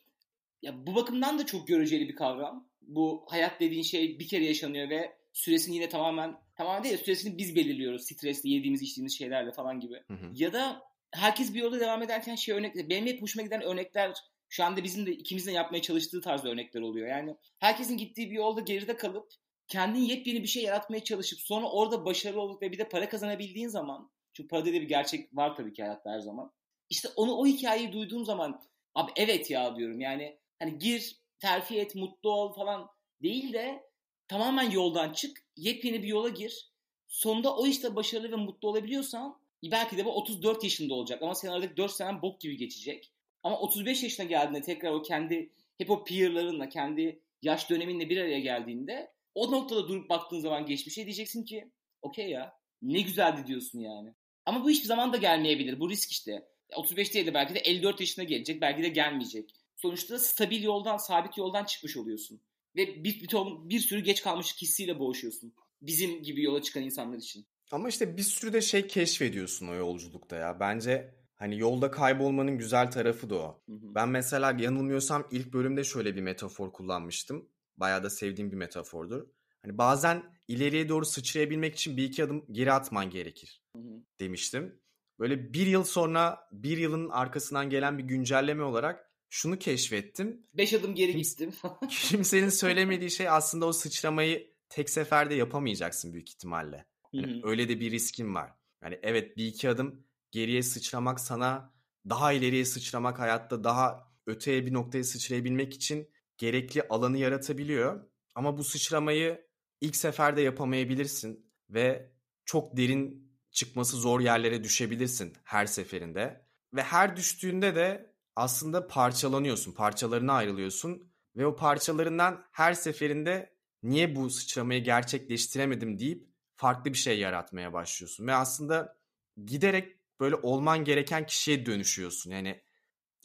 ya bu bakımdan da çok göreceli bir kavram. Bu hayat dediğin şey bir kere yaşanıyor ve süresini yine tamamen tamamen değil süresini biz belirliyoruz. Stresli yediğimiz içtiğimiz şeylerle falan gibi. Hı hı. Ya da herkes bir yolda devam ederken şey örnek benim hep hoşuma giden örnekler şu anda bizim de ikimizin de yapmaya çalıştığı tarzda örnekler oluyor. Yani herkesin gittiği bir yolda geride kalıp kendin yepyeni bir şey yaratmaya çalışıp sonra orada başarılı olup ve bir de para kazanabildiğin zaman çünkü para dediği bir gerçek var tabii ki hayatta her zaman. İşte onu o hikayeyi duyduğum zaman Abi evet ya diyorum yani hani gir terfi et mutlu ol falan değil de tamamen yoldan çık yepyeni bir yola gir. Sonunda o işte başarılı ve mutlu olabiliyorsan belki de bu 34 yaşında olacak ama senin aradaki 4 senen bok gibi geçecek. Ama 35 yaşına geldiğinde tekrar o kendi hep o peerlarınla kendi yaş döneminle bir araya geldiğinde o noktada durup baktığın zaman geçmişe diyeceksin ki okey ya ne güzeldi diyorsun yani. Ama bu hiçbir zaman da gelmeyebilir. Bu risk işte. 35 değil de belki de 54 yaşına gelecek. Belki de gelmeyecek. Sonuçta stabil yoldan, sabit yoldan çıkmış oluyorsun. Ve bir, bir, ton, bir sürü geç kalmış hissiyle boğuşuyorsun. Bizim gibi yola çıkan insanlar için. Ama işte bir sürü de şey keşfediyorsun o yolculukta ya. Bence hani yolda kaybolmanın güzel tarafı da o. Hı hı. Ben mesela yanılmıyorsam ilk bölümde şöyle bir metafor kullanmıştım. Bayağı da sevdiğim bir metafordur. Hani bazen ileriye doğru sıçrayabilmek için bir iki adım geri atman gerekir Hı hı. demiştim. Böyle bir yıl sonra bir yılın arkasından gelen bir güncelleme olarak şunu keşfettim. Beş adım geri gittim. (laughs) Kimsenin (laughs) söylemediği şey aslında o sıçramayı tek seferde yapamayacaksın büyük ihtimalle. Yani öyle de bir riskin var. Yani evet bir iki adım geriye sıçramak sana daha ileriye sıçramak hayatta daha öteye bir noktaya sıçrayabilmek için gerekli alanı yaratabiliyor. Ama bu sıçramayı ilk seferde yapamayabilirsin ve çok derin çıkması zor yerlere düşebilirsin her seferinde. Ve her düştüğünde de aslında parçalanıyorsun, parçalarına ayrılıyorsun ve o parçalarından her seferinde niye bu sıçramayı gerçekleştiremedim deyip farklı bir şey yaratmaya başlıyorsun. Ve aslında giderek böyle olman gereken kişiye dönüşüyorsun. Yani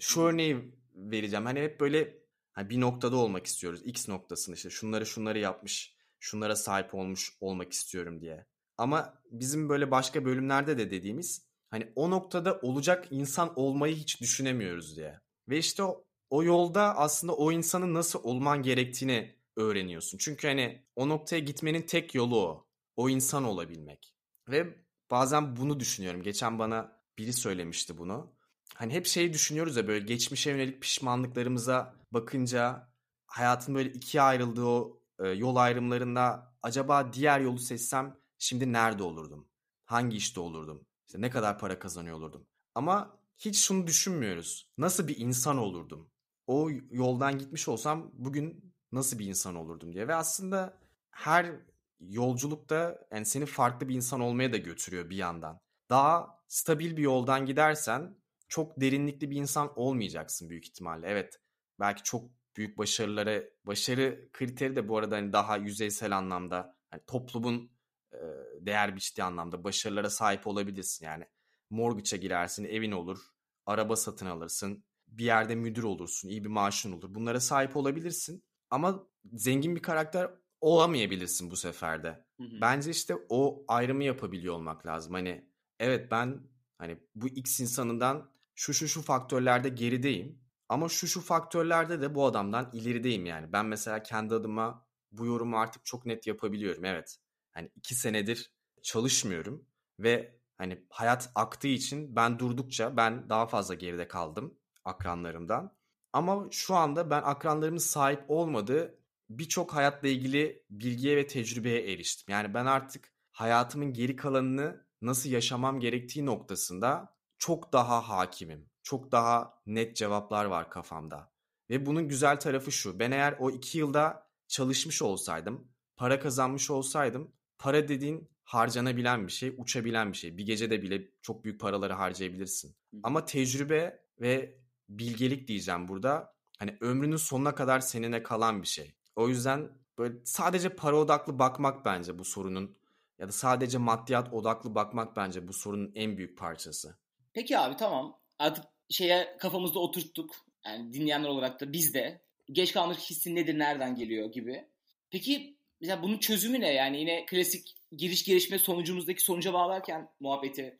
şu örneği vereceğim. Hani hep böyle hani bir noktada olmak istiyoruz. X noktasını işte şunları şunları yapmış, şunlara sahip olmuş olmak istiyorum diye. Ama bizim böyle başka bölümlerde de dediğimiz hani o noktada olacak insan olmayı hiç düşünemiyoruz diye. Ve işte o, o yolda aslında o insanın nasıl olman gerektiğini öğreniyorsun. Çünkü hani o noktaya gitmenin tek yolu o. O insan olabilmek. Ve bazen bunu düşünüyorum. Geçen bana biri söylemişti bunu. Hani hep şeyi düşünüyoruz ya böyle geçmişe yönelik pişmanlıklarımıza bakınca hayatın böyle ikiye ayrıldığı o e, yol ayrımlarında acaba diğer yolu seçsem şimdi nerede olurdum? Hangi işte olurdum? İşte ne kadar para kazanıyor olurdum? Ama hiç şunu düşünmüyoruz. Nasıl bir insan olurdum? O yoldan gitmiş olsam bugün nasıl bir insan olurdum diye. Ve aslında her yolculukta yani seni farklı bir insan olmaya da götürüyor bir yandan. Daha stabil bir yoldan gidersen çok derinlikli bir insan olmayacaksın büyük ihtimalle. Evet belki çok büyük başarılara başarı kriteri de bu arada hani daha yüzeysel anlamda hani toplumun değer biçtiği anlamda başarılara sahip olabilirsin yani. Mortgage'a girersin, evin olur, araba satın alırsın, bir yerde müdür olursun, iyi bir maaşın olur. Bunlara sahip olabilirsin ama zengin bir karakter olamayabilirsin bu seferde. Hı hı. Bence işte o ayrımı yapabiliyor olmak lazım. Hani evet ben hani bu X insanından şu şu şu faktörlerde gerideyim. Ama şu şu faktörlerde de bu adamdan ilerideyim yani. Ben mesela kendi adıma bu yorumu artık çok net yapabiliyorum. Evet. Hani iki senedir çalışmıyorum ve hani hayat aktığı için ben durdukça ben daha fazla geride kaldım akranlarımdan. Ama şu anda ben akranlarımın sahip olmadığı birçok hayatla ilgili bilgiye ve tecrübeye eriştim. Yani ben artık hayatımın geri kalanını nasıl yaşamam gerektiği noktasında çok daha hakimim. Çok daha net cevaplar var kafamda. Ve bunun güzel tarafı şu. Ben eğer o iki yılda çalışmış olsaydım, para kazanmış olsaydım, para dediğin harcanabilen bir şey, uçabilen bir şey. Bir gecede bile çok büyük paraları harcayabilirsin. Ama tecrübe ve bilgelik diyeceğim burada. Hani ömrünün sonuna kadar seninle kalan bir şey. O yüzden böyle sadece para odaklı bakmak bence bu sorunun ya da sadece maddiyat odaklı bakmak bence bu sorunun en büyük parçası. Peki abi tamam. Artık şeye kafamızda oturttuk. Yani dinleyenler olarak da biz de. Geç kalmış hissi nedir, nereden geliyor gibi. Peki mesela bunun çözümü ne? Yani yine klasik giriş gelişme sonucumuzdaki sonuca bağlarken muhabbeti.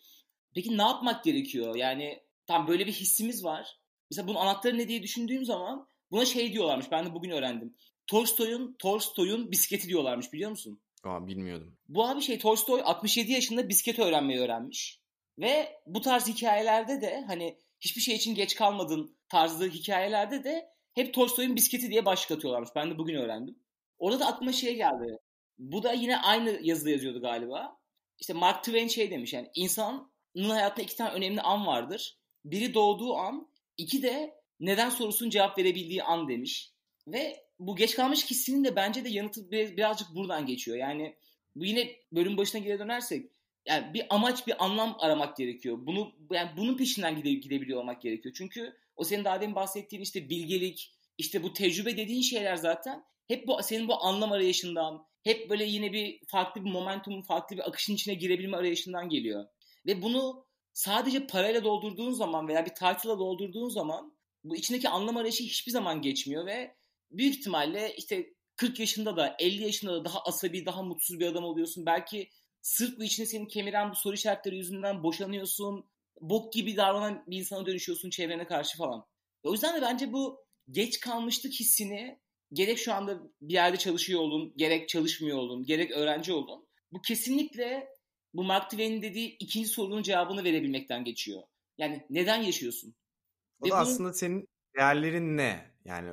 Peki ne yapmak gerekiyor? Yani tam böyle bir hissimiz var. Mesela bunun anahtarı ne diye düşündüğüm zaman buna şey diyorlarmış. Ben de bugün öğrendim. Tolstoy'un Tolstoy'un bisikleti diyorlarmış biliyor musun? Aa, bilmiyordum. Bu abi şey Tolstoy 67 yaşında bisiklet öğrenmeyi öğrenmiş. Ve bu tarz hikayelerde de hani hiçbir şey için geç kalmadın tarzı hikayelerde de hep Tolstoy'un bisikleti diye başlık atıyorlarmış. Ben de bugün öğrendim. Orada da aklıma şey geldi. Bu da yine aynı yazıda yazıyordu galiba. İşte Mark Twain şey demiş yani insanın hayatında iki tane önemli an vardır. Biri doğduğu an, iki de neden sorusunun cevap verebildiği an demiş. Ve bu geç kalmış hissinin de bence de yanıtı birazcık buradan geçiyor. Yani bu yine bölüm başına geri dönersek yani bir amaç bir anlam aramak gerekiyor. Bunu yani bunun peşinden gide, gidebiliyor olmak gerekiyor. Çünkü o senin daha demin bahsettiğin işte bilgelik, işte bu tecrübe dediğin şeyler zaten hep bu senin bu anlam arayışından, hep böyle yine bir farklı bir momentum, farklı bir akışın içine girebilme arayışından geliyor. Ve bunu sadece parayla doldurduğun zaman veya bir title'la doldurduğun zaman bu içindeki anlam arayışı hiçbir zaman geçmiyor ve büyük ihtimalle işte 40 yaşında da 50 yaşında da daha asabi, daha mutsuz bir adam oluyorsun. Belki sırf bu içine seni kemiren bu soru işaretleri yüzünden boşanıyorsun. Bok gibi davranan bir insana dönüşüyorsun çevrene karşı falan. O yüzden de bence bu geç kalmışlık hissini gerek şu anda bir yerde çalışıyor olun, gerek çalışmıyor olun, gerek öğrenci olun. Bu kesinlikle bu Mark Twain'in dediği ikinci sorunun cevabını verebilmekten geçiyor. Yani neden yaşıyorsun? O Ve da bunu... aslında senin değerlerin ne? Yani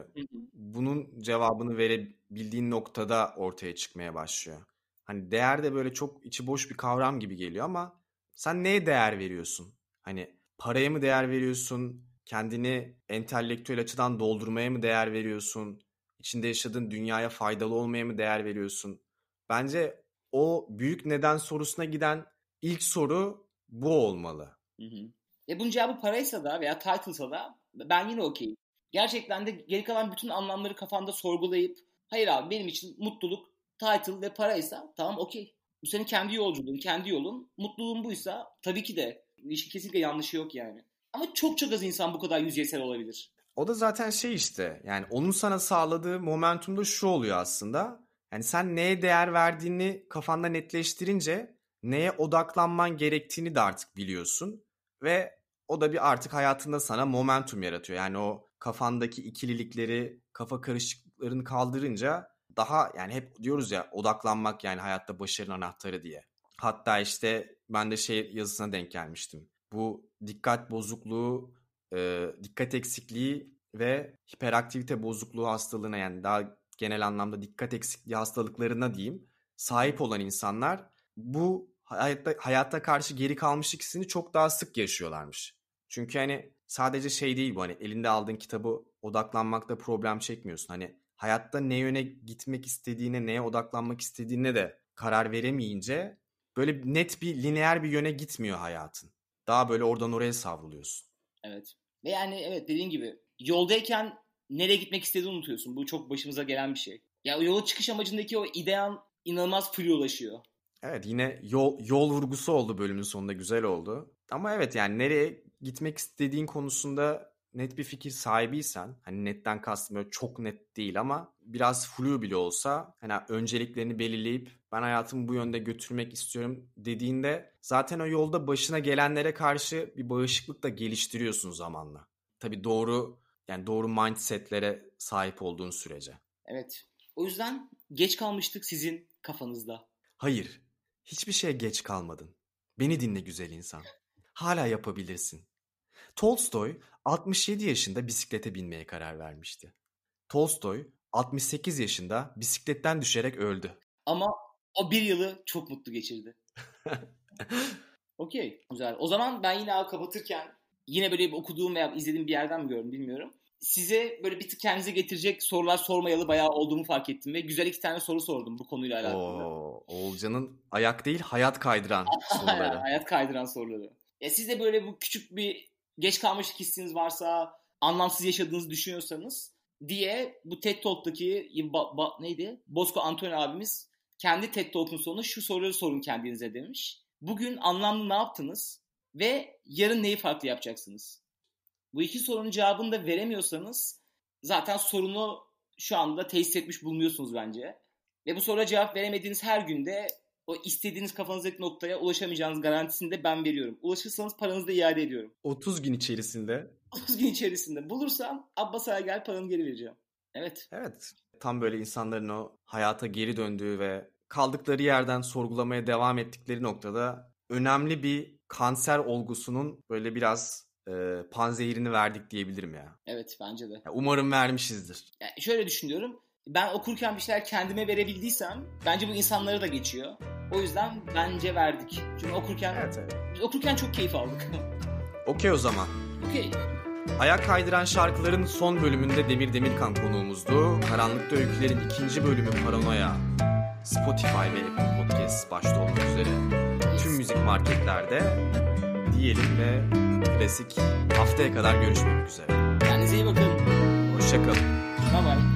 bunun cevabını verebildiğin noktada ortaya çıkmaya başlıyor. Hani değer de böyle çok içi boş bir kavram gibi geliyor ama sen neye değer veriyorsun? Hani paraya mı değer veriyorsun? Kendini entelektüel açıdan doldurmaya mı değer veriyorsun? İçinde yaşadığın dünyaya faydalı olmaya mı değer veriyorsun? Bence o büyük neden sorusuna giden ilk soru bu olmalı. Hı hı. E bunun cevabı paraysa da veya title'sa da ben yine okeyim. Gerçekten de geri kalan bütün anlamları kafanda sorgulayıp hayır abi benim için mutluluk, title ve paraysa tamam okey. Bu senin kendi yolculuğun, kendi yolun. Mutluluğun buysa tabii ki de işin kesinlikle yanlışı yok yani. Ama çok çok az insan bu kadar yüzeysel olabilir. O da zaten şey işte yani onun sana sağladığı momentumda şu oluyor aslında. Yani sen neye değer verdiğini kafanda netleştirince neye odaklanman gerektiğini de artık biliyorsun. Ve o da bir artık hayatında sana momentum yaratıyor. Yani o kafandaki ikililikleri, kafa karışıklıklarını kaldırınca daha yani hep diyoruz ya odaklanmak yani hayatta başarının anahtarı diye. Hatta işte ben de şey yazısına denk gelmiştim. Bu dikkat bozukluğu, e, dikkat eksikliği ve hiperaktivite bozukluğu hastalığına yani daha genel anlamda dikkat eksikliği hastalıklarına diyeyim sahip olan insanlar bu hayatta, hayatta karşı geri kalmışlık hissini çok daha sık yaşıyorlarmış. Çünkü hani sadece şey değil bu hani elinde aldığın kitabı odaklanmakta problem çekmiyorsun. Hani hayatta ne yöne gitmek istediğine, neye odaklanmak istediğine de karar veremeyince böyle net bir lineer bir yöne gitmiyor hayatın. Daha böyle oradan oraya savruluyorsun. Evet. Ve yani evet dediğin gibi yoldayken nereye gitmek istediğini unutuyorsun. Bu çok başımıza gelen bir şey. Ya o yola çıkış amacındaki o ideal inanılmaz flulaşıyor. Evet yine yol, yol vurgusu oldu bölümün sonunda güzel oldu. Ama evet yani nereye gitmek istediğin konusunda net bir fikir sahibiysen hani netten kastım böyle çok net değil ama biraz flu bile olsa hani önceliklerini belirleyip ben hayatımı bu yönde götürmek istiyorum dediğinde zaten o yolda başına gelenlere karşı bir bağışıklık da geliştiriyorsun zamanla. Tabii doğru yani doğru mindsetlere sahip olduğun sürece. Evet. O yüzden geç kalmıştık sizin kafanızda. Hayır. Hiçbir şeye geç kalmadın. Beni dinle güzel insan. Hala yapabilirsin. Tolstoy 67 yaşında bisiklete binmeye karar vermişti. Tolstoy 68 yaşında bisikletten düşerek öldü. Ama o bir yılı çok mutlu geçirdi. (laughs) Okey güzel. O zaman ben yine abi kapatırken yine böyle bir okuduğum veya izlediğim bir yerden mi gördüm bilmiyorum. Size böyle bir tık kendinize getirecek sorular sormayalı bayağı olduğumu fark ettim ve güzel iki tane soru sordum bu konuyla alakalı. Oo, Oğulcan'ın ayak değil hayat kaydıran (laughs) soruları. hayat kaydıran soruları. Ya siz de böyle bu küçük bir geç kalmışlık hissiniz varsa, anlamsız yaşadığınızı düşünüyorsanız diye bu TED Talk'taki ba, ba, neydi? Bosco Antonio abimiz kendi TED Talk'un sonunda şu soruları sorun kendinize demiş. Bugün anlamlı ne yaptınız ve yarın neyi farklı yapacaksınız? Bu iki sorunun cevabını da veremiyorsanız zaten sorunu şu anda tesis etmiş bulunuyorsunuz bence. Ve bu soruya cevap veremediğiniz her günde o istediğiniz kafanızdaki noktaya ulaşamayacağınız garantisini de ben veriyorum. Ulaşırsanız paranızı da iade ediyorum. 30 gün içerisinde. 30 gün içerisinde. Bulursam Abbas'a gel paranı geri vereceğim. Evet. Evet. Tam böyle insanların o hayata geri döndüğü ve kaldıkları yerden sorgulamaya devam ettikleri noktada önemli bir kanser olgusunun böyle biraz e, panzehirini verdik diyebilirim ya. Evet bence de. Ya umarım vermişizdir. Yani şöyle düşünüyorum. Ben okurken bir şeyler kendime verebildiysem bence bu insanlara da geçiyor. O yüzden bence verdik. Çünkü okurken evet, evet. okurken çok keyif aldık. (laughs) Okey o zaman. Okey. Ayak kaydıran şarkıların son bölümünde Demir Demirkan konuğumuzdu. Karanlıkta Öyküler'in ikinci bölümü Paranoya. Spotify ve Apple Podcast başta olmak üzere tüm müzik marketlerde diyelim ve klasik haftaya kadar görüşmek üzere. Kendinize iyi bakın. Hoşçakalın. Bye bye.